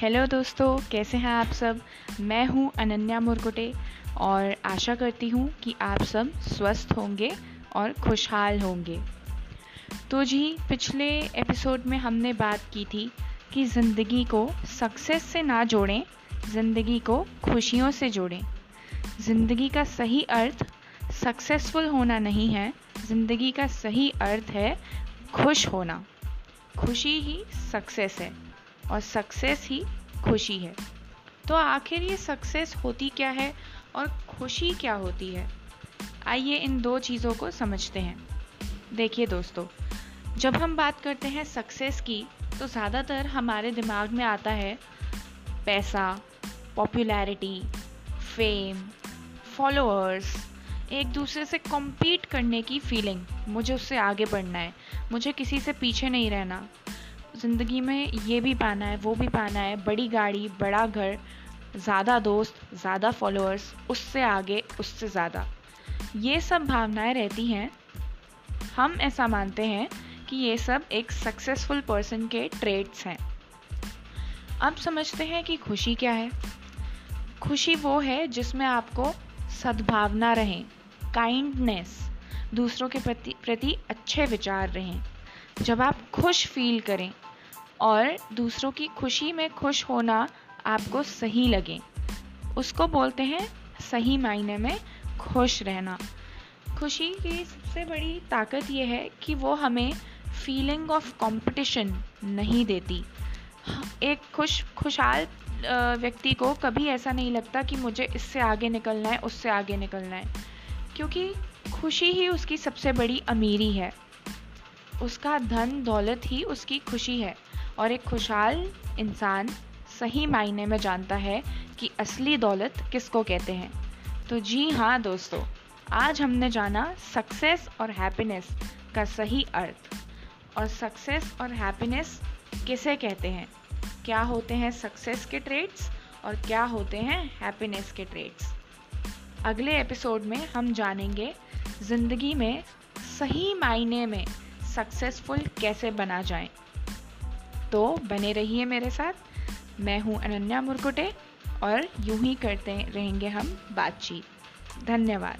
Hello दोस्तों, कैसे हैं आप सब? मैं हूँ अनन्या मुरकुटे और आशा करती हूँ कि आप सब स्वस्थ होंगे और खुशहाल होंगे। तो जी, पिछले एपिसोड में हमने बात की थी कि ज़िंदगी को सक्सेस से ना जोड़ें, ज़िंदगी को खुशियों से जोड़ें। ज़िंदगी का सही अर्थ सक्सेसफुल होना नहीं है, ज़िंदगी का सही अर्थ है खुश होना। खुशी ही सक्सेस है। और सक्सेस ही खुशी है। तो आखिर ये सक्सेस होती क्या है और खुशी क्या होती है? आइए इन दो चीज़ों को समझते हैं। देखिए दोस्तों, जब हम बात करते हैं सक्सेस की तो ज़्यादातर हमारे दिमाग में आता है पैसा पॉपुलैरिटी फेम फॉलोअर्स एक दूसरे से कम्पीट करने की फीलिंग मुझे उससे आगे बढ़ना है। मुझे किसी से पीछे नहीं रहना। ज़िंदगी में ये भी पाना है, वो भी पाना है, बड़ी गाड़ी, बड़ा घर, ज़्यादा दोस्त, ज़्यादा फॉलोअर्स उससे आगे, उससे ज़्यादा। ये सब भावनाएँ रहती हैं। हम ऐसा मानते हैं कि ये सब एक सक्सेसफुल पर्सन के ट्रेड्स हैं। अब समझते हैं कि खुशी क्या है। खुशी वो है जिसमें आपको सद्भावना रहें काइंडनेस दूसरों के प्रति प्रति अच्छे विचार रहें। जब आप खुश फील करें और दूसरों की खुशी में खुश होना आपको सही लगे, उसको बोलते हैं सही मायने में खुश रहना। खुशी की सबसे बड़ी ताकत यह है कि वो हमें फीलिंग ऑफ़ कंपटीशन नहीं देती। एक खुश, खुशहाल व्यक्ति को कभी ऐसा नहीं लगता कि मुझे इससे आगे निकलना है, उससे आगे निकलना है, क्योंकि खुशी ही उसकी सबसे बड़ी अमीरी है। उसका धन दौलत ही उसकी खुशी है। और एक खुशहाल इंसान सही मायने में जानता है कि असली दौलत किसको कहते हैं। तो जी हाँ दोस्तों, आज हमने जाना सक्सेस और हैप्पीनेस का सही अर्थ। और सक्सेस और हैप्पीनेस किसे कहते हैं? क्या होते हैं सक्सेस के ट्रेड्स और क्या होते हैं हैप्पीनेस के ट्रेड्स अगले एपिसोड में हम जानेंगे ज़िंदगी में सही मायने में सक्सेसफुल कैसे बना जाए? तो बने रहिए मेरे साथ। मैं हूँ अनन्या मुरकुटे और यूँ ही करते रहेंगे हम बातचीत। धन्यवाद।